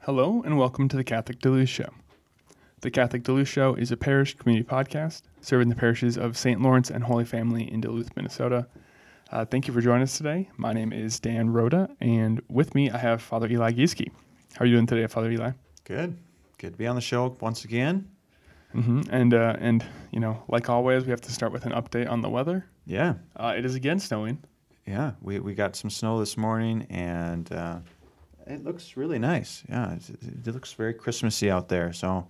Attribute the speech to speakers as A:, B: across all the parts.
A: Hello and welcome to the Catholic Duluth Show. The Catholic Duluth Show is a parish community podcast serving the parishes of St. Lawrence and Holy Family in Duluth, Minnesota. Uh, thank you for joining us today. My name is Dan Rhoda, and with me I have Father Eli Gieske. How are you doing today, Father Eli?
B: Good. Good to be on the show once again.
A: hmm And uh, and you know, like always, we have to start with an update on the weather.
B: Yeah.
A: Uh, it is again snowing.
B: Yeah. We, we got some snow this morning and uh, it looks really nice. Yeah. It, it looks very Christmassy out there. So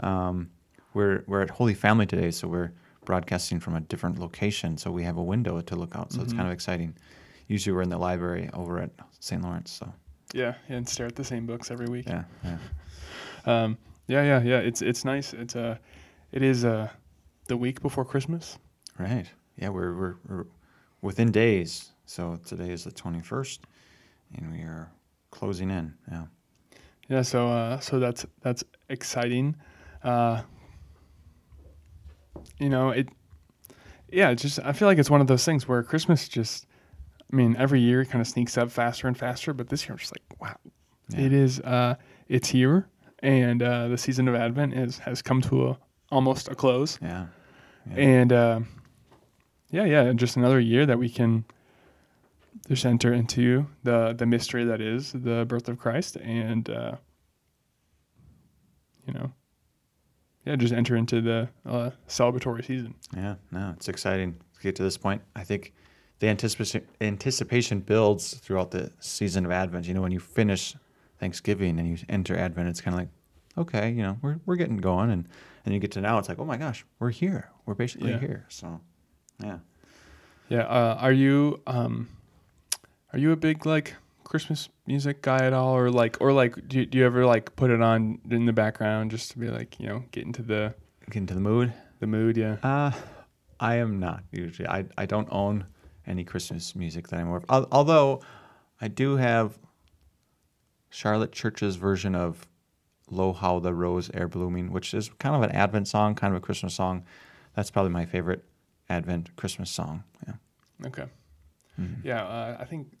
B: um, we're, we're at Holy Family today. So we're broadcasting from a different location. So we have a window to look out. So it's kind of exciting. Usually we're in the library over at St. Lawrence. So
A: Yeah, and stare at the same books every week.
B: yeah. Yeah.
A: Um, yeah, yeah, yeah. It's it's nice. It's uh, it is uh, the week before Christmas.
B: Right. Yeah. We're, we're, we're within days. So today is the 21st and we are closing in. Yeah.
A: Yeah, so uh, so that's that's exciting. Uh, you know, it. Yeah, just I feel like it's one of those things where Christmas just, I mean, every year it kind of sneaks up faster and faster, but this year I'm just like, wow,
B: Yeah.
A: it is. Uh, it's here, and uh, the season of Advent is has come to a almost a close,
B: Yeah. Yeah.
A: and uh, yeah, yeah, just another year that we can just enter into the the mystery that is the birth of Christ, and uh, you know, yeah, just enter into the uh, celebratory season.
B: Yeah, no, it's exciting to get to this point. I think the anticipation anticipation builds throughout the season of Advent. You know, when you finish Thanksgiving and you enter Advent, it's kind of like, okay, you know, we're we're getting going, and and you get to now, it's like, oh my gosh, we're here. We're basically
A: Yeah.
B: here. So, yeah,
A: Yeah, uh, are you um, are you a big like Christmas music guy at all, or like, or like, do you, do you ever like put it on in the background just to be like, you know, get into the
B: get into the mood.
A: the mood? Yeah.
B: Uh, I am not usually. I I don't own any Christmas music that I'm aware of. Although I do have Charlotte Church's version of "Lo How the Rose E'er Blooming," which is kind of an Advent song, kind of a Christmas song. That's probably my favorite Advent Christmas song. Yeah.
A: Okay.
B: Mm-hmm.
A: Yeah, uh, I think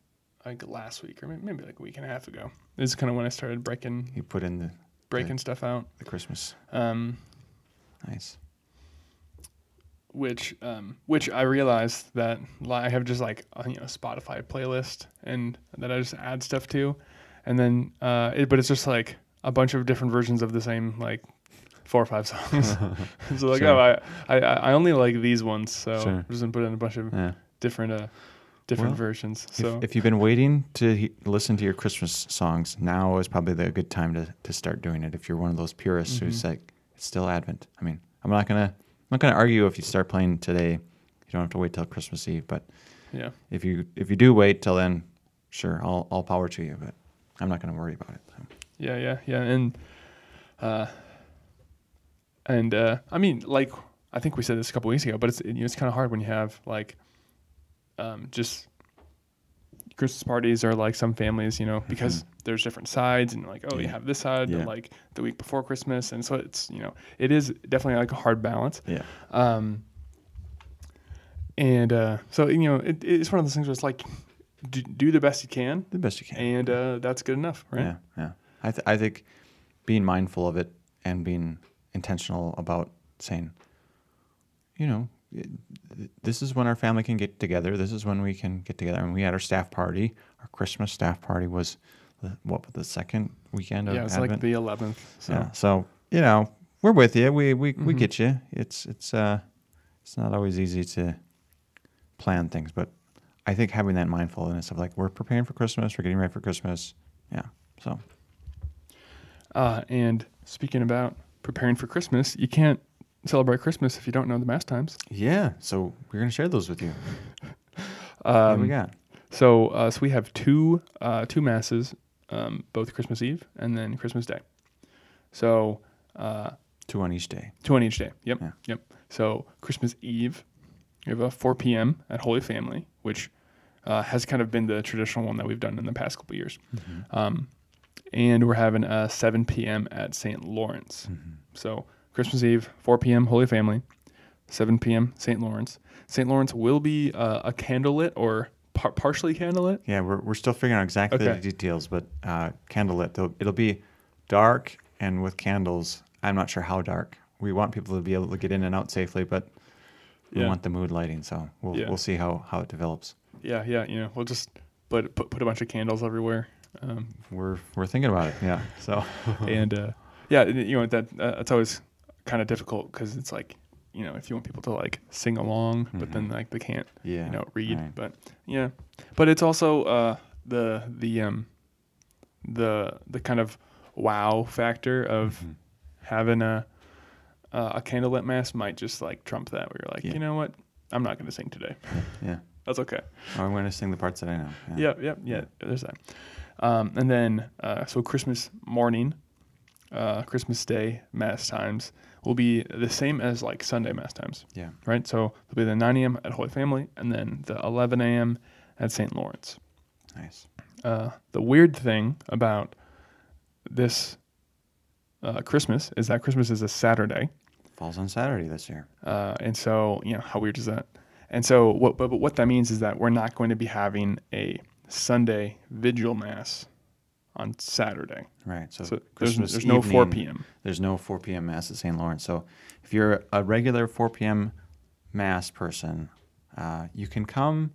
A: like last week or maybe like a week and a half ago. This is kind of when I started breaking
B: You put in the
A: breaking stuff out.
B: the Christmas.
A: Um,
B: Nice.
A: which um, which I realized that I have just like a, you know Spotify playlist and that I just add stuff to, and then uh, it, but it's just like a bunch of different versions of the same like four or five songs. so like
B: Sure.
A: oh I, I I only like these ones, so
B: Sure.
A: I'm just gonna put in a bunch of
B: Yeah.
A: different uh different
B: Well,
A: versions. So
B: if, you've been waiting to he- listen to your Christmas songs, now is probably the good time to, to start doing it. If you're one of those purists who's
A: Mm-hmm.
B: like, it's still Advent. I mean, I'm not gonna I'm not gonna argue if you start playing today. You don't have to wait till Christmas Eve. But
A: yeah.
B: if you if you do wait till then, sure, all all power to you. But I'm not gonna worry about it.
A: Yeah, yeah, yeah, and uh, and uh, I mean, like I think we said this a couple weeks ago, but it's you know, it's kind of hard when you have like um, just Christmas parties are like some families, you know, because there's different sides and like oh, you have this side
B: Yeah.
A: like the week before Christmas, and so it's you know it is definitely like a hard balance.
B: Yeah.
A: Um, and uh, so you know it, it's one of those things where it's like do, do the best you can,
B: The best you can.
A: and uh, that's good enough, right?
B: Yeah, yeah. I th- I think being mindful of it and being intentional about saying, you know, this is when our family can get together. This is when we can get together. And we had our staff party. Our Christmas staff party was the, what the second weekend of
A: Yeah, it's
B: Advent.
A: like the 11th. So.
B: yeah. So you know, we're with you. We we, we
A: Mhm.
B: get you. It's it's uh it's not always easy to plan things, but I think having that mindfulness of like we're preparing for Christmas, we're getting ready for Christmas. Yeah. So
A: Uh, and speaking about preparing for Christmas, you can't celebrate Christmas if you don't know the mass times.
B: Yeah, so we're gonna share those with you. what do
A: Um,
B: we got?
A: So, uh, so we have two uh, two masses, um, both Christmas Eve and then Christmas Day. So uh,
B: Two on each day.
A: two on each day. Yep,
B: Yeah.
A: yep. So Christmas Eve, we have a 4 p.m. at Holy Family, which uh, has kind of been the traditional one that we've done in the past couple years. Um, and we're having a 7 p.m. at St. Lawrence. So Christmas Eve, 4 p.m. Holy Family, 7 p.m. St. Lawrence. St. Lawrence will be uh, a candlelit or par- partially candlelit.
B: Yeah, we're, we're still figuring out exactly
A: Okay.
B: the details, but uh, candlelit. It'll, it'll be dark and with candles. I'm not sure how dark. We want people to be able to get in and out safely, but we
A: Yeah.
B: want the mood lighting. So we'll
A: Yeah.
B: we'll see how how it develops.
A: Yeah, yeah. You know, we'll just put put, put a bunch of candles everywhere. Um,
B: We're we're thinking about it. Yeah. So
A: and uh, yeah, you know that uh, that's always kind of difficult because it's like you know if you want people to like sing along, but then like they can't
B: yeah.
A: you know read.
B: right.
A: But yeah, but it's also uh, the the um the the kind of wow factor of
B: Mhm.
A: having a uh, a candlelit mass might just like trump that. Where you're like,
B: Yeah.
A: you know what, I'm not going to sing today.
B: Yeah.
A: That's okay.
B: Oh, I'm going to sing the parts that I know.
A: Yep, yep, yeah. There's that. Um, and then uh, so Christmas morning, uh, Christmas Day mass times will be the same as like Sunday mass times,
B: Yeah.
A: right? So there'll be the 9 a.m. at Holy Family, and then the 11 a.m. at St. Lawrence.
B: Nice.
A: Uh, the weird thing about this uh, Christmas is that Christmas is a Saturday,
B: Falls on Saturday this year.
A: uh, and so you know how weird is that? And so what? But, but what that means is that we're not going to be having a Sunday vigil mass on Saturday.
B: Right. So,
A: So there's,
B: Christmas
A: there's no 4 p.m.
B: There's no 4 p.m. mass at St. Lawrence. So if you're a regular 4 p.m. mass person, uh, you can come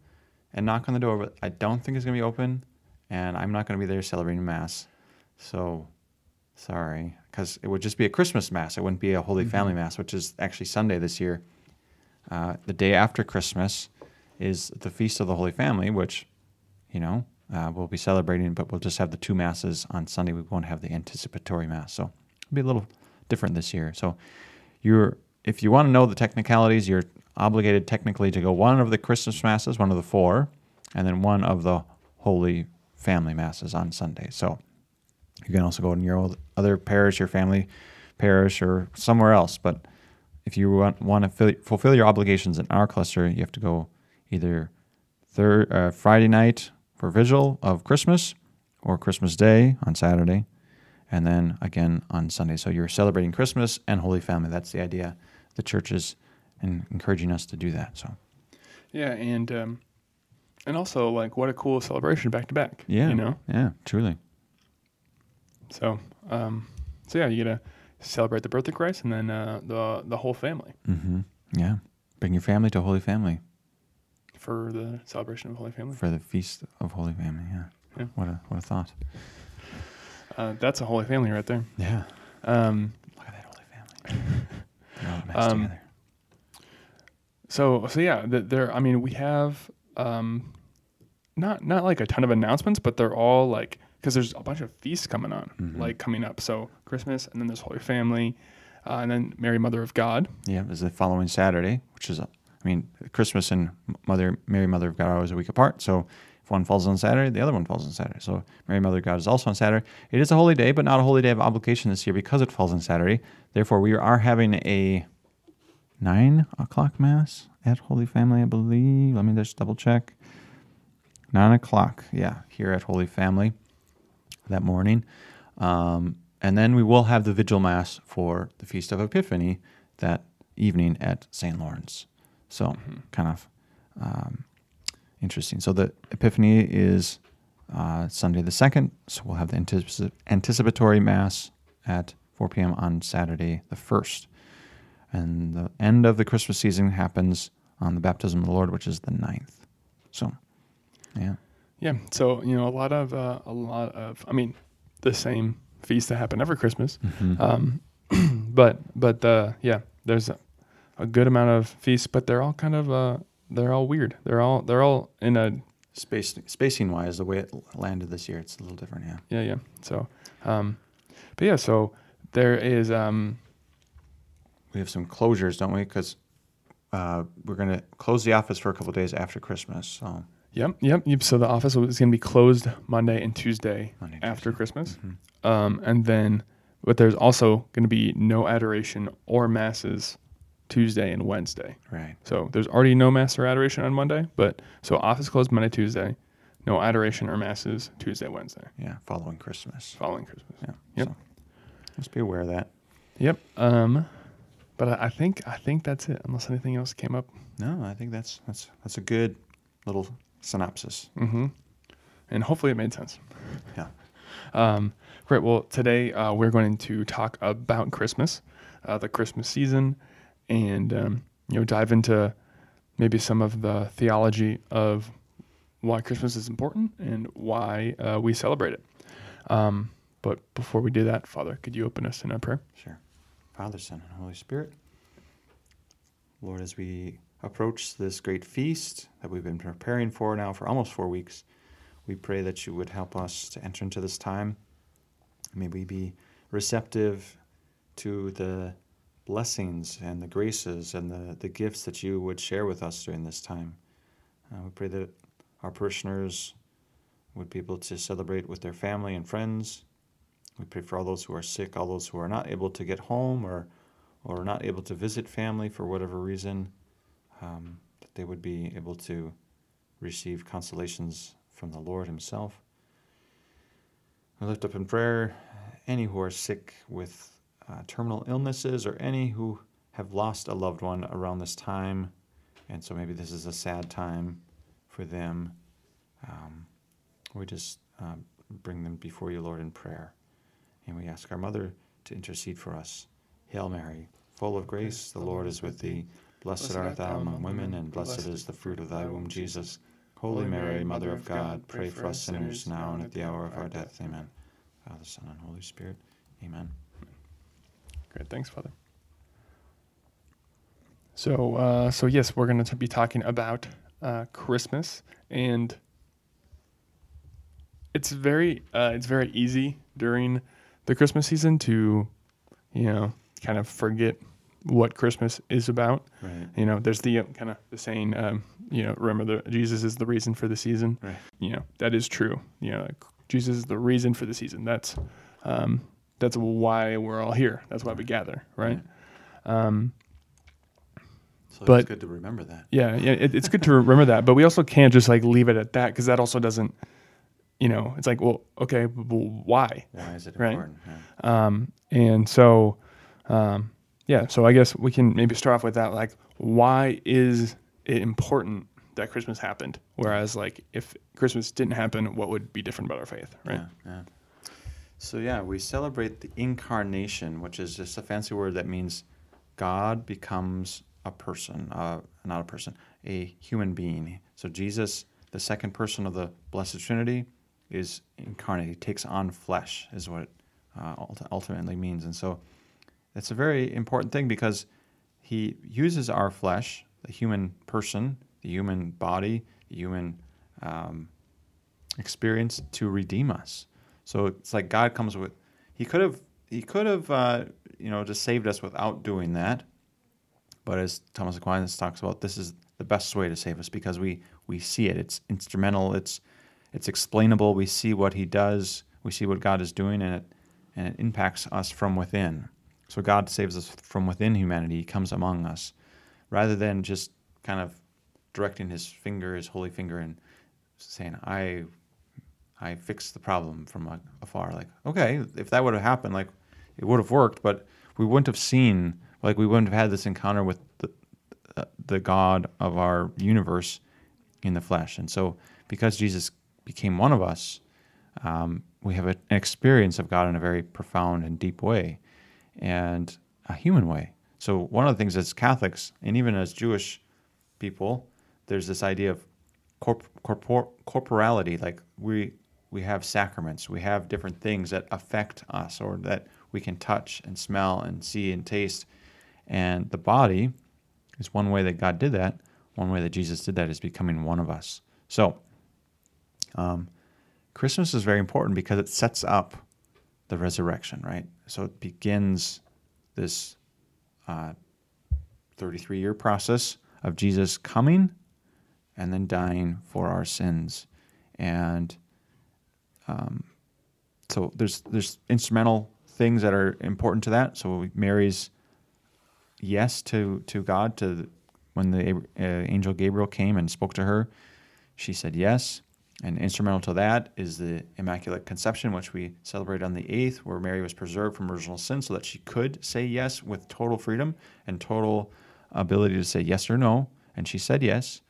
B: and knock on the door, but I don't think it's going to be open, and I'm not going to be there celebrating mass. So sorry, because it would just be a Christmas mass. It wouldn't be a Holy Family mass, which is actually Sunday this year. Uh, the day after Christmas is the Feast of the Holy Family, which, you know, uh, we'll be celebrating, but we'll just have the two masses on Sunday. We won't have the anticipatory mass, so it'll be a little different this year. So, you're if you want to know the technicalities, you're obligated technically to go one of the Christmas masses, one of the four, and then one of the Holy Family masses on Sunday. So, you can also go in your other parish, your family parish, or somewhere else. But if you want, want to fill, fulfill your obligations in our cluster, you have to go either third uh, Friday night for vigil of Christmas, or Christmas Day on Saturday, and then again on Sunday. So you're celebrating Christmas and Holy Family. That's the idea. The church is encouraging us to do that. So
A: Yeah, and um, and also like what a cool celebration back to back.
B: yeah,
A: you know.
B: yeah, truly.
A: So um, so yeah, you get to celebrate the birth of Christ and then uh, the the whole family
B: hmm Yeah, bring your family to Holy Family
A: for the celebration of Holy Family.
B: for the feast of Holy Family. Yeah,
A: Yeah.
B: what a what a thought.
A: Uh, that's a Holy Family right there.
B: Yeah,
A: Um,
B: look at that Holy Family. They're all meshed
A: Um,
B: together.
A: So so yeah, th- there. I mean, we have um, not not like a ton of announcements, but they're all like because there's a bunch of feasts coming on,
B: Mhm.
A: like coming up. So Christmas, and then there's Holy Family, uh, and then Mary Mother of God.
B: Yeah, is the following Saturday, which is, I mean, Christmas and Mother Mary Mother of God are always a week apart. So if one falls on Saturday, the other one falls on Saturday. So Mary Mother of God is also on Saturday. It is a holy day, but not a holy day of obligation this year because it falls on Saturday. Therefore, we are having a nine o'clock mass at Holy Family, I believe. Let me just double check. Nine o'clock, yeah, here at Holy Family that morning. Um, and then we will have the vigil mass for the Feast of Epiphany that evening at St. Lawrence. So, kind of um, interesting. So, the Epiphany is uh, Sunday the 2nd. So, we'll have the anticip- anticipatory mass at 4 p.m. on Saturday the 1st. And the end of the Christmas season happens on the baptism of the Lord, which is the 9th. So, yeah.
A: Yeah. So you know, a lot of uh, a lot of I mean, the same feasts that happen every Christmas. Um, but but uh, yeah, there's a, good amount of feasts, but they're all kind of uh, they're all weird. They're all they're all in a
B: Space, spacing wise, the way it landed this year, it's a little different, yeah.
A: yeah yeah. So, um, but yeah, so there is um,
B: We have some closures, don't we? Because uh, we're going to close the office for a couple of days after Christmas. So
A: yep yep yep. So the office is going to be closed Monday and Tuesday
B: Monday,
A: after
B: Tuesday.
A: Christmas,
B: Mhm.
A: um, and then but there's also going to be no adoration or masses Tuesday and Wednesday.
B: right,
A: So there's already no mass or adoration on Monday, but so office closed Monday, Tuesday, no adoration or masses Tuesday, Wednesday,
B: yeah, following Christmas.
A: following Christmas.
B: Yeah.
A: Yep.
B: So just be aware of that.
A: Yep. Um, but I, I think I think that's it. Unless anything else came up.
B: No, I think that's that's that's a good little synopsis.
A: Mm-hmm. And hopefully it made sense.
B: Yeah.
A: Um, great. Well, today uh, we're going to talk about Christmas, uh, the Christmas season, and um, you know dive into maybe some of the theology of why Christmas is important and why uh, we celebrate it. Um, but before we do that, Father, could you open us in a prayer?
B: Sure. Father, Son, and Holy Spirit. Lord, as we approach this great feast that we've been preparing for now for almost four weeks, we pray that you would help us to enter into this time. May we be receptive to the blessings and the graces and the, the gifts that you would share with us during this time. Uh, we pray that our parishioners would be able to celebrate with their family and friends. We pray for all those who are sick, all those who are not able to get home or, or not able to visit family for whatever reason, um, that they would be able to receive consolations from the Lord Himself. We lift up in prayer any who are sick with uh, terminal illnesses or any who have lost a loved one around this time. And so maybe this is a sad time for them. Um, we just um, bring them before you, Lord, in prayer. And we ask our Mother to intercede for us. Hail Mary, full of grace, the Lord is with thee. Blessed art thou among women, and blessed is the fruit of thy womb, Jesus. Holy Mary, Mother of God, pray for us sinners now and at the hour of our death. Amen. Father, Son, and Holy Spirit. Amen.
A: Great, thanks, Father. So, uh, so yes, we're going to be talking about uh, Christmas, and it's very, uh, it's very easy during the Christmas season to, you know, kind of forget what Christmas is about.
B: Right.
A: You know, there's the uh, kind of the saying, um, you know, remember the Jesus is the reason for the season.
B: Right.
A: You know, that is true. You know, Jesus is the reason for the season. That's um, that's why we're all here. That's why we gather, right? Um,
B: So
A: But-
B: it's good to remember that.
A: yeah, yeah. It, it's good to remember that, but we also can't just like leave it at that because that also doesn't, you know, it's like, well, okay, but why?
B: Why is it
A: Right.
B: important? Yeah.
A: Um, and so, um, yeah, so I guess we can maybe start off with that. Like, why is it important that Christmas happened? Whereas, like, if Christmas didn't happen, what would be different about our faith, right?
B: Yeah, yeah. So yeah, we celebrate the incarnation, which is just a fancy word that means God becomes a person, uh, not a person, a human being. So Jesus, the second person of the Blessed Trinity, is incarnate. He takes on flesh, is what it uh, ultimately means. And so it's a very important thing because he uses our flesh, the human person, the human body, the human um, experience to redeem us. So it's like God comes with. He could have. He could have. Uh, you know, just saved us without doing that. But as Thomas Aquinas talks about, this is the best way to save us because we we see it. It's instrumental. It's it's explainable. We see what He does. We see what God is doing, and it and it impacts us from within. So God saves us from within humanity. He comes among us, rather than just kind of directing His finger, His holy finger, and saying, "I I fixed the problem from afar. Like, okay, if that would have happened, like, it would have worked, but we wouldn't have seen, like, we wouldn't have had this encounter with the, uh, the God of our universe in the flesh. And so, because Jesus became one of us, um, we have a, an experience of God in a very profound and deep way, and a human way. So, one of the things as Catholics, and even as Jewish people, there's this idea of corp- corpor- corporality. Like we we have sacraments, we have different things that affect us, or that we can touch and smell and see and taste. And the body is one way that God did that. One way that Jesus did that is becoming one of us. So, um, Christmas is very important because it sets up the resurrection, right? So it begins this uh, 33 year process of Jesus coming and then dying for our sins. And um, so there's there's instrumental things that are important to that. So Mary's yes to to God to when the uh, angel Gabriel came and spoke to her, she said yes. And instrumental to that is the Immaculate Conception, which we celebrate on the 8th, where Mary was preserved from original sin so that she could say yes with total freedom and total ability to say yes or no. And she said yes.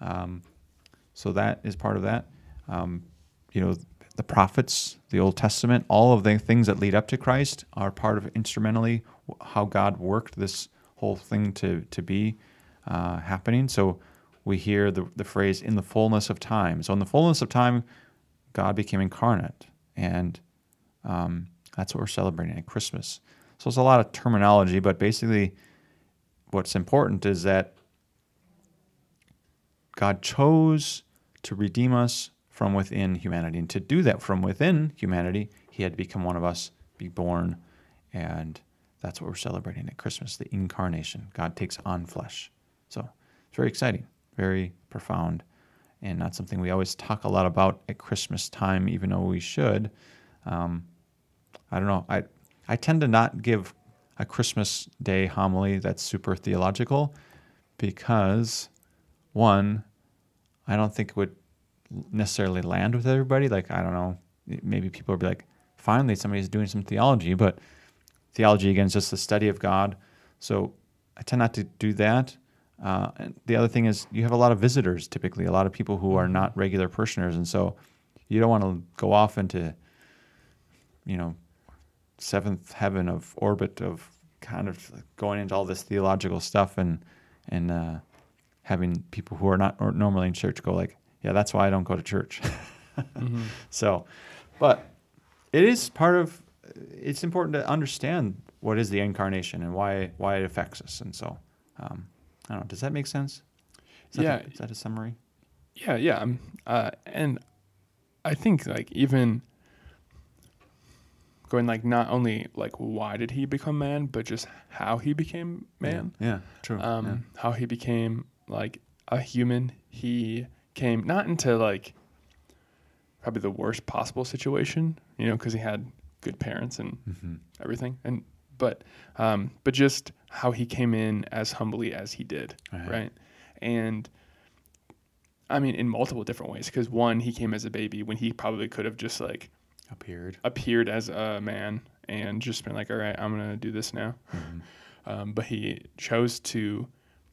B: Um, so that is part of that. Um, you know, the prophets, the Old Testament, all of the things that lead up to Christ are part of instrumentally how God worked this whole thing to to be uh, happening. So we hear the the phrase "in the fullness of time." So in the fullness of time, God became incarnate, and um, that's what we're celebrating at Christmas. So it's a lot of terminology, but basically, what's important is that God chose to redeem us from within humanity. And to do that from within humanity, he had to become one of us, be born. And that's what we're celebrating at Christmas the incarnation. God takes on flesh. So it's very exciting, very profound, and not something we always talk a lot about at Christmas time, even though we should. Um, I don't know. I, I tend to not give a Christmas Day homily that's super theological because, one, I don't think it would necessarily land with everybody. Like, I don't know, maybe people will be like, finally somebody's doing some theology, but theology, again, is just the study of God. So I tend not to do that. Uh, and the other thing is, you have a lot of visitors typically, a lot of people who are not regular parishioners. And so you don't want to go off into, you know, seventh heaven of orbit of kind of going into all this theological stuff and, and, uh, having people who are not normally in church go like, yeah, that's why I don't go to church. mm-hmm. So, but it is part of. It's important to understand what is the incarnation and why why it affects us. And so, um, I don't know. Does that make sense? Is
A: yeah.
B: That is that a summary?
A: Yeah, yeah. Um, uh, and I think like even going like not only like why did he become man, but just how he became man.
B: Yeah, yeah true.
A: Um,
B: yeah.
A: How he became like a human. He came not into like probably the worst possible situation, you know, because he had good parents and mm-hmm. everything, and but um, but just how he came in as humbly as he did, right? right? And I mean, in multiple different ways. Because one, he came as a baby when he probably could have just like
B: appeared
A: appeared as a man and just been like, all right, I'm gonna do this now. Mm-hmm. Um, but he chose to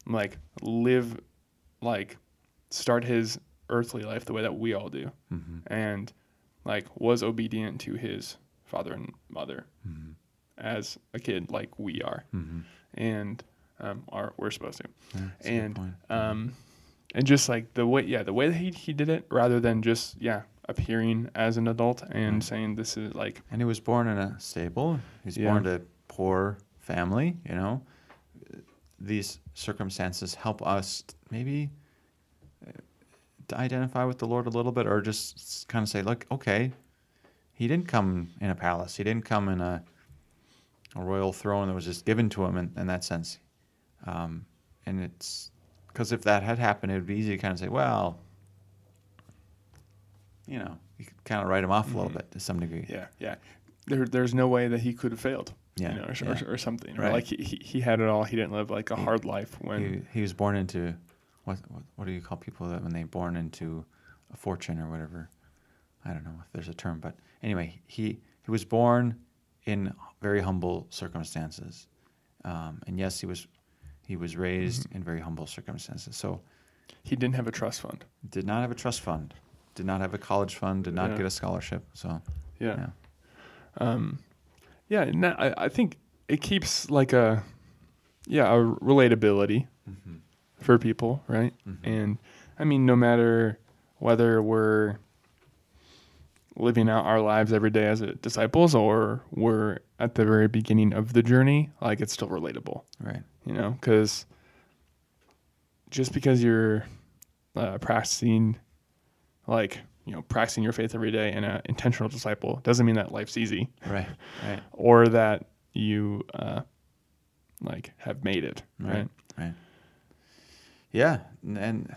A: like live like start his earthly life the way that we all do mm-hmm. and like was obedient to his father and mother mm-hmm. as a kid like we are mm-hmm. and um, are we're supposed to yeah, and um, and just like the way yeah the way that he, he did it rather than just yeah appearing as an adult and saying this is like
B: and he was born in a stable he's yeah. born to a poor family you know these circumstances help us maybe to identify with the Lord a little bit, or just kind of say, look, okay, he didn't come in a palace. He didn't come in a, a royal throne that was just given to him in, in that sense. Um, and it's because if that had happened, it would be easy to kind of say, well, you know, you could kind of write him off mm-hmm. a little mm-hmm. bit to some degree.
A: Yeah, yeah. There, there's no way that he could have failed yeah, you know, or, yeah. or, or something. Right. Or like he, he, he had it all. He didn't live like a he, hard life when
B: he, he was born into what, what what do you call people that when they're born into a fortune or whatever? I don't know if there's a term, but anyway, he he was born in very humble circumstances, um, and yes, he was he was raised mm-hmm. in very humble circumstances. So
A: he didn't have a trust fund.
B: Did not have a trust fund. Did not have a college fund. Did not yeah. get a scholarship. So
A: yeah. yeah. Um, yeah, I, I think it keeps like a yeah a relatability mm-hmm. For people, right? Mm-hmm. And I mean, no matter whether we're living out our lives every day as disciples or we're at the very beginning of the journey, like it's still relatable,
B: right?
A: You know, because just because you're uh, practicing like you know practicing your faith every day and an intentional disciple doesn't mean that life's easy
B: right right
A: or that you uh, like have made it right
B: right, right. Yeah and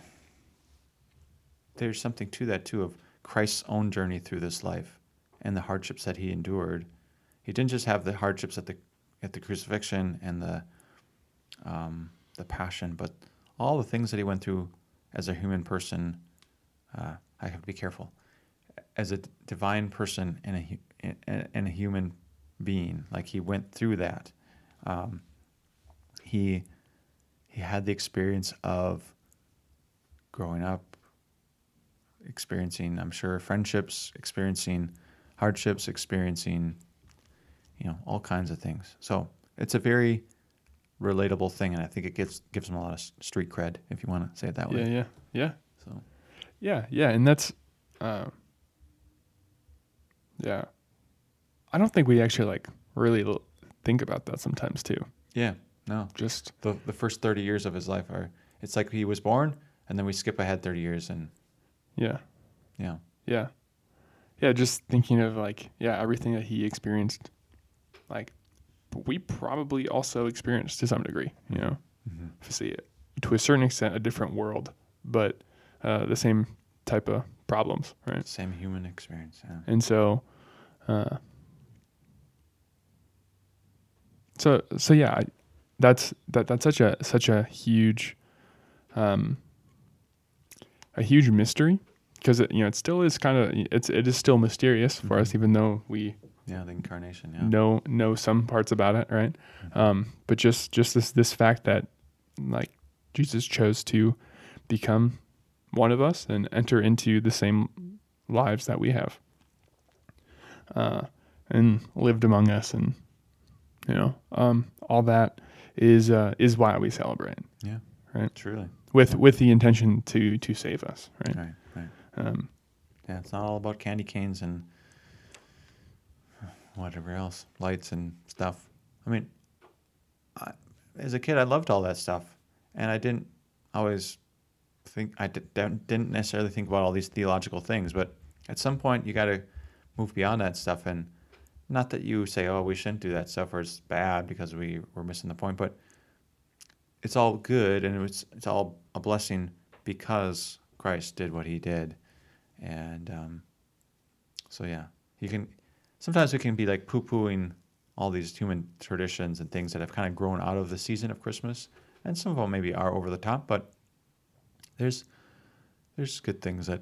B: there's something to that too of christ's own journey through this life and the hardships that he endured he didn't just have the hardships at the at the crucifixion and the um, the passion but all the things that he went through as a human person uh, I have to be careful. As a divine person and a and a human being, like he went through that. Um, he he had the experience of growing up experiencing, I'm sure, friendships, experiencing hardships, experiencing, you know, all kinds of things. So it's a very relatable thing, and I think it gives gives them a lot of street cred, if you want to say it that way.
A: Yeah, yeah, yeah,
B: So
A: yeah, yeah, and that's, uh, yeah. I don't think we actually like really l- think about that sometimes too.
B: yeah, no,
A: Just
B: the the first 30 years of his life are it's like he was born, and then we skip ahead 30 years, and
A: yeah,
B: yeah,
A: yeah, yeah. Just thinking of like yeah, everything that he experienced, like we probably also experienced to some degree. You know,
B: Mhm.
A: see it to a certain extent a different world, but uh, the same type of problems, right?
B: same human experience. Yeah.
A: And so, uh, so so yeah, I, that's that that's such a such a huge, um, a huge mystery because it, you know it still is kind of it's it is still mysterious for us
B: Mhm.
A: even though we
B: Yeah, the incarnation. Yeah.
A: know know some parts about it, right? Um, but just just this this fact that like Jesus chose to become one of us and enter into the same lives that we have, uh, and lived among us, and you know, um, all that is uh, is why we celebrate
B: Yeah.
A: Right.
B: Truly.
A: with with the intention to to save us, right?
B: Right. Right.
A: Um,
B: Yeah, it's not all about candy canes and whatever else, lights and stuff. I mean, I, as a kid, I loved all that stuff, and I didn't always think I did, didn't necessarily think about all these theological things. But at some point, you got to move beyond that stuff, and not that you say, "Oh, we shouldn't do that stuff," or it's bad because we were missing the point, but it's all good, and it's it's all a blessing because Christ did what He did. And um, so yeah you can sometimes we can be like poo-pooing all these human traditions and things that have kind of grown out of the season of christmas. And some of them maybe are over the top but there's there's good things that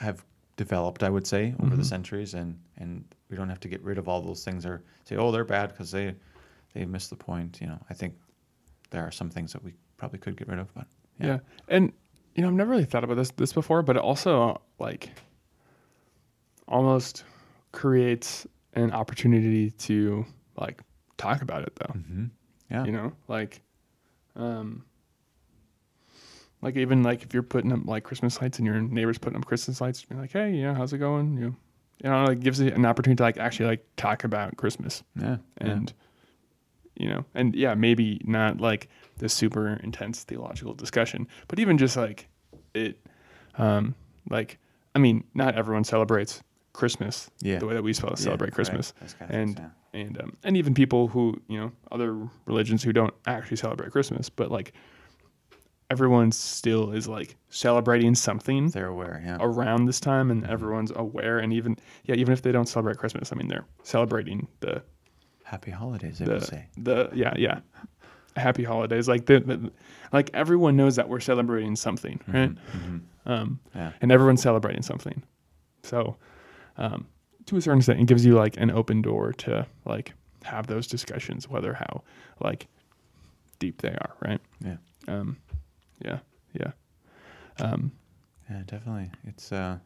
B: have developed i would say over the
A: Mhm.
B: centuries and and we don't have to get rid of all those things or say oh they're bad because they they missed the point you know i think there are some things that we probably could get rid of but
A: Yeah.
B: Yeah.
A: And you know, I've never really thought about this this before, but it also like almost creates an opportunity to like talk about it though.
B: mm-hmm. yeah
A: You know, like um like even like if you're putting up like Christmas lights and your neighbor's putting up Christmas lights, you're like, hey, you know, how's it going? You know, you know, like gives you an opportunity to like actually like talk about Christmas
B: yeah yeah.
A: and you know and yeah maybe not like the super intense theological discussion but even just like it um like i mean not everyone celebrates christmas
B: yeah
A: the way that we supposed to
B: Yeah,
A: celebrate
B: right.
A: christmas
B: Catholics,
A: And-
B: yeah.
A: and um, and even people who you know other religions who don't actually celebrate christmas but like everyone still is like celebrating something
B: they're aware yeah.
A: around this time and everyone's aware and even yeah even if they don't celebrate christmas i mean they're celebrating the
B: happy holidays they
A: the,
B: will say.
A: the yeah yeah. Happy holidays like the, the like everyone knows that we're celebrating something right?
B: Mhm,
A: um
B: yeah.
A: and everyone's celebrating something. So um to a certain extent it gives you like an open door to like have those discussions whether how like deep they are right?
B: Yeah.
A: um yeah yeah. Um
B: yeah definitely. It's uh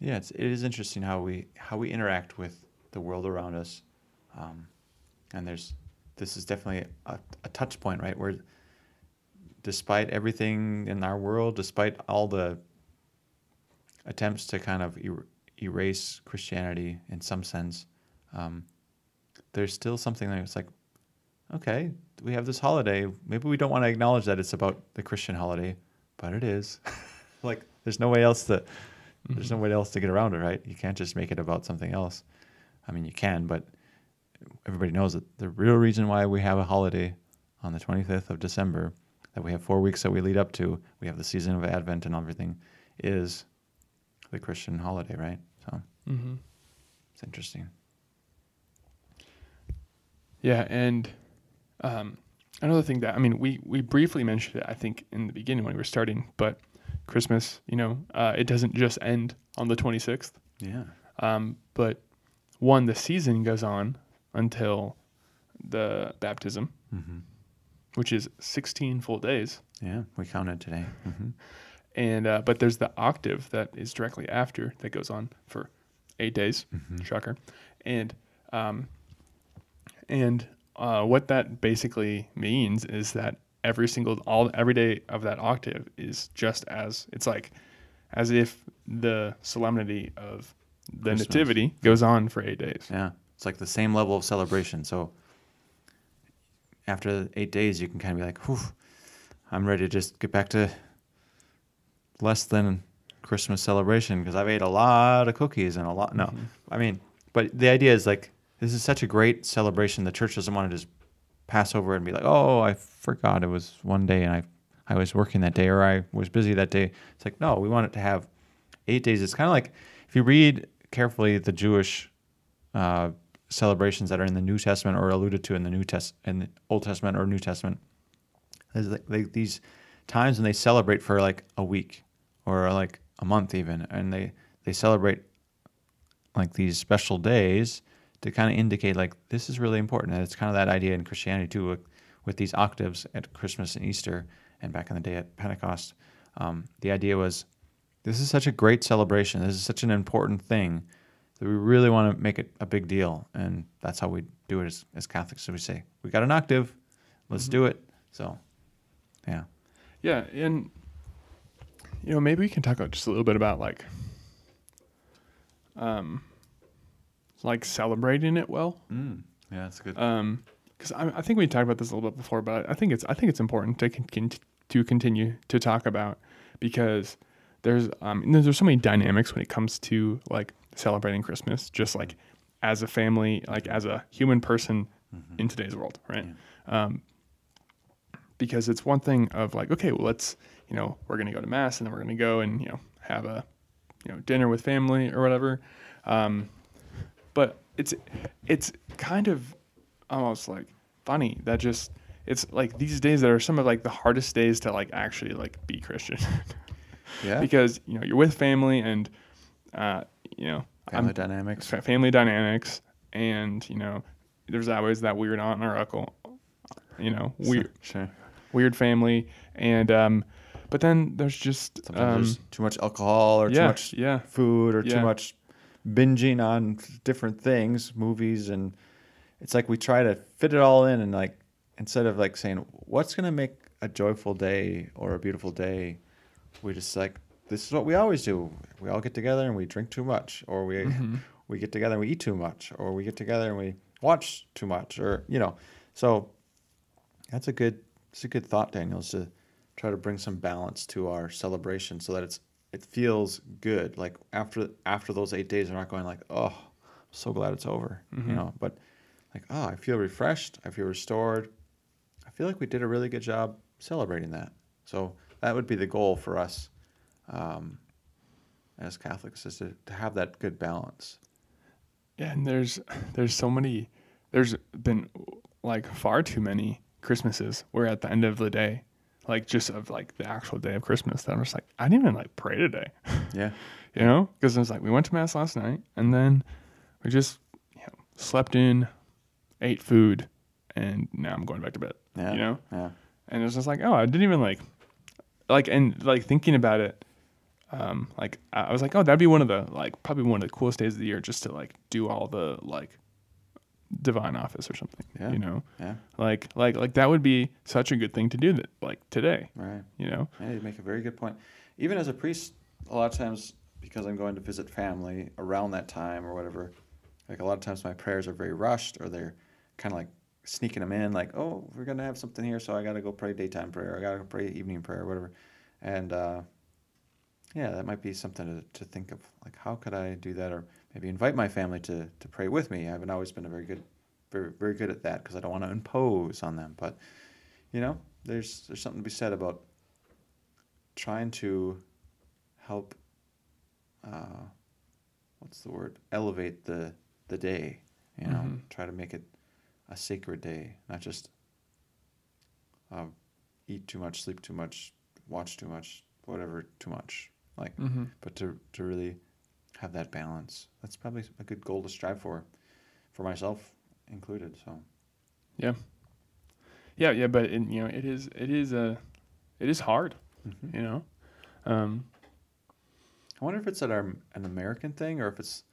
B: yeah it's it is interesting how we how we interact with the world around us. Um and there's this is definitely a, a touch point right where despite everything in our world despite all the attempts to kind of er- erase christianity in some sense um there's still something that's like okay, we have this holiday. Maybe we don't want to acknowledge that it's about the Christian holiday, but it is. like, there's no way else to. There's no way else to get around it, right? You can't just make it about something else. I mean, you can, but everybody knows that the real reason why we have a holiday on the 25th of December, that we have four weeks that we lead up to, we have the season of Advent and everything, is the Christian holiday, right? So
A: mm-hmm.
B: it's interesting.
A: Yeah, and um, another thing that I mean, we we briefly mentioned it, I think, in the beginning when we were starting, but Christmas, you know, uh, it doesn't just end on the 26th.
B: Yeah.
A: Um, but one, the season goes on until the baptism,
B: hmm
A: which is 16 full days,
B: Yeah, we counted today. hmm
A: and uh, but there's the octave that is directly after that goes on for eight days.
B: Mm-hmm.
A: Shocker, and um, and uh, what that basically means is that every single all every day of that octave is just as it's like as if the solemnity of the
B: Christmas.
A: nativity goes on for eight days.
B: Yeah, it's like the same level of celebration. So after eight days, you can kind of be like, "Whew, I'm ready to just get back to less than Christmas celebration because I've ate a lot of cookies and a lot." No, I mean, but the idea is like this is such a great celebration. The church doesn't want to just pass over and be like, "Oh, I forgot it was one day and I I was working that day or I was busy that day." It's like no, we want it to have eight days. It's kind of like if you read carefully the Jewish uh, celebrations that are in the New Testament or alluded to in the New Test in the Old Testament or New Testament. There's like, like these times when they celebrate for like a week or like a month even, and they they celebrate like these special days to kind of indicate like this is really important. And it's kind of that idea in Christianity too, with, with these octaves at Christmas and Easter, and back in the day at Pentecost. Um, the idea was this is such a great celebration. This is such an important thing that we really want to make it a big deal, and that's how we do it as, as Catholics. So we say we got an octave, let's do it. So, yeah,
A: Yeah, and you know maybe we can talk about just a little bit about like, um, like celebrating it well.
B: mm. yeah, that's good.
A: Um, because I, I think we talked about this a little bit before, but I think it's I think it's important to con- to continue to talk about because there's um there's, there's so many dynamics when it comes to like celebrating Christmas, just like as a family, like as a human person in today's world, right? Um, because it's one thing of like, okay, well, let's, you know, we're going to go to mass and then we're going to go and, you know, have a, you know, dinner with family or whatever. Um, but it's, it's kind of almost like funny that just, it's like these days that are some of like the hardest days to like actually like be Christian
B: yeah,
A: because, you know, you're with family and, uh, you know,
B: family
A: I'm,
B: dynamics.
A: family dynamics and, you know, there's always that weird aunt or uncle, you know, weird,
B: Sure.
A: weird family and um but then there's just
B: Sometimes
A: um
B: there's too much alcohol or too much
A: yeah
B: food or too much binging on different things, movies, and it's like we try to fit it all in and like instead of like saying what's gonna make a joyful day or a beautiful day, we just like this is what we always do. We all get together and we drink too much, or we
A: Mm-hmm.
B: we get together and we eat too much, or we get together and we watch too much, or you know. So that's a good it's a good thought, Daniel, is to try to bring some balance to our celebration so that it's it feels good. Like after after those eight days, we're not going like, oh, I'm so glad it's over,
A: Mm-hmm.
B: you know. But like, oh, I feel refreshed. I feel restored. I feel like we did a really good job celebrating that. So that would be the goal for us um, as Catholics is to, to have that good balance.
A: yeah and there's there's so many there's been like far too many christmases where at the end of the day like just of like the actual day of christmas that i'm just like i didn't even like pray today
B: Yeah.
A: you know because it was like we went to mass last night and then we just you know slept in ate food and now i'm going back to bed
B: Yeah.
A: you know
B: Yeah.
A: and it was just like oh i didn't even like like and like thinking about it um like i I was like oh that'd be one of the like probably one of the coolest days of the year just to like do all the like divine office or something
B: Yeah.
A: you know
B: Yeah.
A: like like like that would be such a good thing to do that like today
B: Right.
A: you know
B: Yeah, you make a very good point. Even as a priest, a lot of times because I'm going to visit family around that time or whatever, like a lot of times my prayers are very rushed or they're kind of like sneaking them in, like, oh, we're gonna have something here, so I gotta go pray daytime prayer, I gotta go pray evening prayer, whatever. And uh, yeah, that might be something to, to think of, like how could I do that, or maybe invite my family to to pray with me. I haven't always been a very good, very very good at that because I don't want to impose on them, but you know, there's there's something to be said about trying to help uh, what's the word elevate the the day you know
A: Mhm.
B: try to make it a sacred day not just uh, eat too much sleep too much watch too much whatever too much like
A: mm-hmm.
B: but to to really have that balance that's probably a good goal to strive for for myself included so
A: yeah yeah yeah but it, you know it is it is a it is hard
B: mhm.
A: you know Um,
B: I wonder if it's an, an American thing or if it's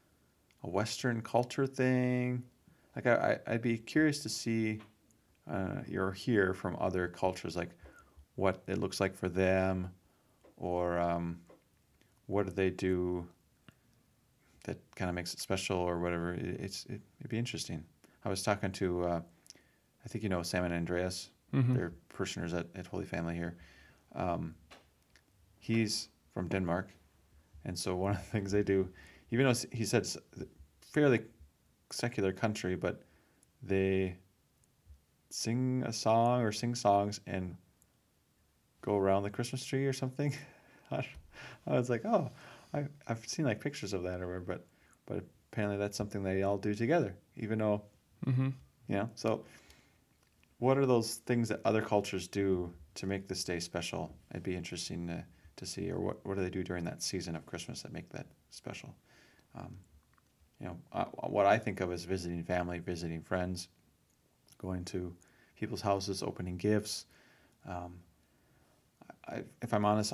B: a Western culture thing. Like I, I I'd be curious to see, uh, or hear from other cultures like what it looks like for them, or um, what do they do that kind of makes it special or whatever. It, it's it, it'd be interesting. I was talking to, uh, I think you know Sam and Andreas.
A: mhm.
B: They're parishioners at, at Holy Family here. Um, he's from Denmark, and so one of the things they do, even though he said it's a fairly secular country, but they sing a song or sing songs and go around the Christmas tree or something. I was like, oh, I, I've seen like pictures of that or whatever, but but apparently that's something they all do together, even though
A: Mhm.
B: you know, so what are those things that other cultures do to make this day special? It'd be interesting to, to see, or what, what do they do during that season of Christmas that make that special? Um, you know, uh, what I think of as visiting family, visiting friends, going to people's houses, opening gifts. Um, I, if I'm honest,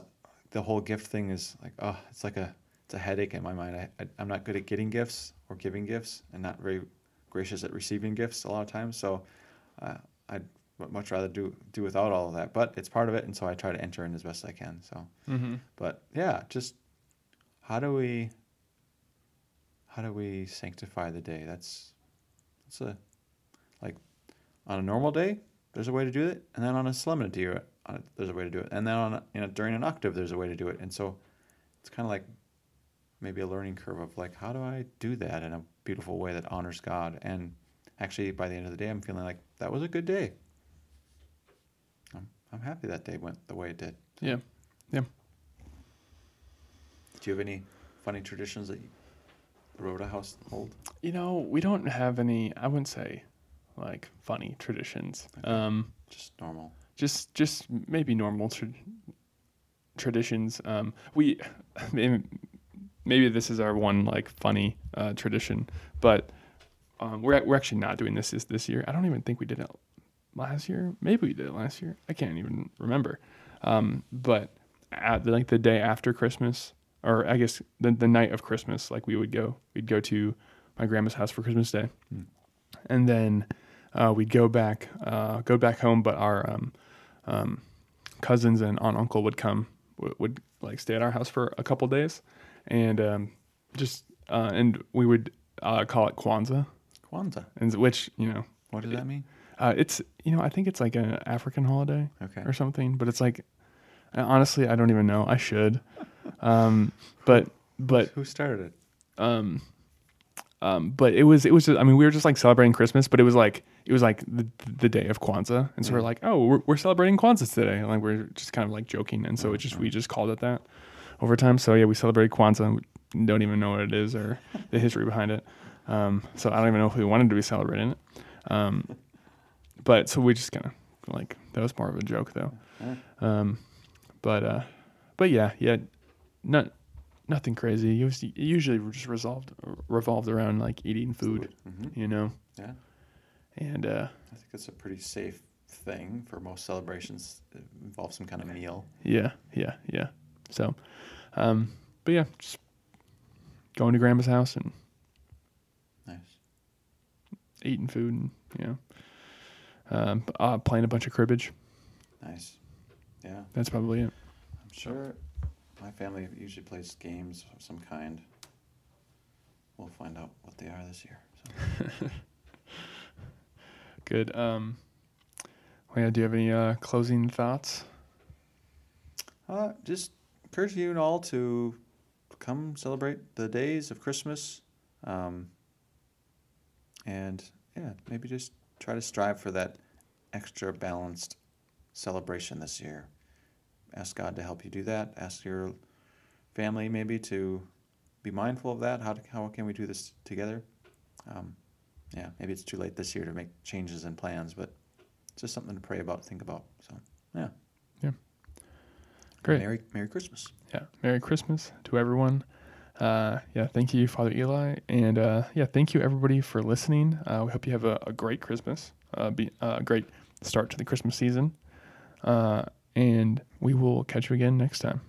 B: the whole gift thing is like, oh, it's like a, it's a headache in my mind. I, I, I'm not good at getting gifts or giving gifts, and not very gracious at receiving gifts a lot of times. So uh, I'd much rather do do without all of that. But it's part of it, and so I try to enter in as best I can. So,
A: Mhm.
B: but yeah, just how do we how do we sanctify the day? That's that's a like on a normal day. There's a way to do it, and then on a solemnity, or there's a way to do it, and then on you know during an octave, there's a way to do it, and so it's kind of like maybe a learning curve of like how do I do that in a beautiful way that honors God and actually by the end of the day I'm feeling like that was a good day. I'm I'm happy that day went the way it did.
A: Yeah. Yeah.
B: Do you have any funny traditions that you, the Rhoda household?
A: You know, we don't have any. I wouldn't say like funny traditions.
B: Okay.
A: Um,
B: Just normal.
A: Just just maybe normal tra- traditions. Um, we maybe, this is our one like funny uh, tradition, but um, we're we're actually not doing this this this year. I don't even think we did it last year. Maybe we did it last year. I can't even remember. Um, but at the, like the day after Christmas, or I guess the the night of Christmas, like we would go, we'd go to my grandma's house for Christmas Day,
B: Hmm.
A: and then uh, we'd go back uh, go back home. But our um, um, cousins and aunt uncle would come would, would like stay at our house for a couple days, and um, just uh, and we would uh, call it Kwanzaa,
B: Kwanzaa.
A: and which you know
B: What does that mean?
A: uh, it's you know I think it's like an African holiday
B: Okay.
A: or something, but it's like uh, honestly I don't even know. I should, um, but but
B: Who started it?
A: um, um, but it was it was just, I mean we were just like celebrating Christmas, but it was like it was like the the day of Kwanzaa, and so we're like oh we're, we're celebrating Kwanzaa today, and like we're just kind of like joking, and so it just we just called it that over time. So yeah, we celebrated Kwanzaa. We don't even know what it is or the history behind it. Um, so I don't even know if we wanted to be celebrating it. Um, but so we just kind of like that was more of a joke though. Um, but uh, but yeah, yeah, not nothing crazy. It was usually just resolved revolved around like eating food,
B: hmm
A: you know.
B: Yeah.
A: And uh,
B: I think it's a pretty safe thing for most celebrations. It involves some kind of meal.
A: yeah, yeah, yeah. So, um, but yeah, just going to grandma's house and
B: Nice.
A: eating food and you know, um, uh, playing a bunch of cribbage.
B: Nice. Yeah.
A: That's probably it.
B: I'm sure my family usually plays games of some kind. We'll find out what they are this year. So.
A: Good. Um, well, yeah, do you have any uh, closing thoughts?
B: Uh, just encourage you and all to come celebrate the days of Christmas. Um, and yeah, maybe just try to strive for that extra balanced celebration this year. Ask God to help you do that. Ask your family maybe to be mindful of that. How, to, how can we do this together? Um, yeah, maybe it's too late this year to make changes and plans, but it's just something to pray about, think about. So, yeah.
A: Yeah. Great.
B: Merry, Merry Christmas.
A: yeah, Merry Christmas to everyone. Uh, yeah, thank you, Father Eli, and uh, yeah, thank you everybody for listening. Uh, we hope you have a, a great Christmas, uh, be, uh, a great start to the Christmas season, uh, and we will catch you again next time.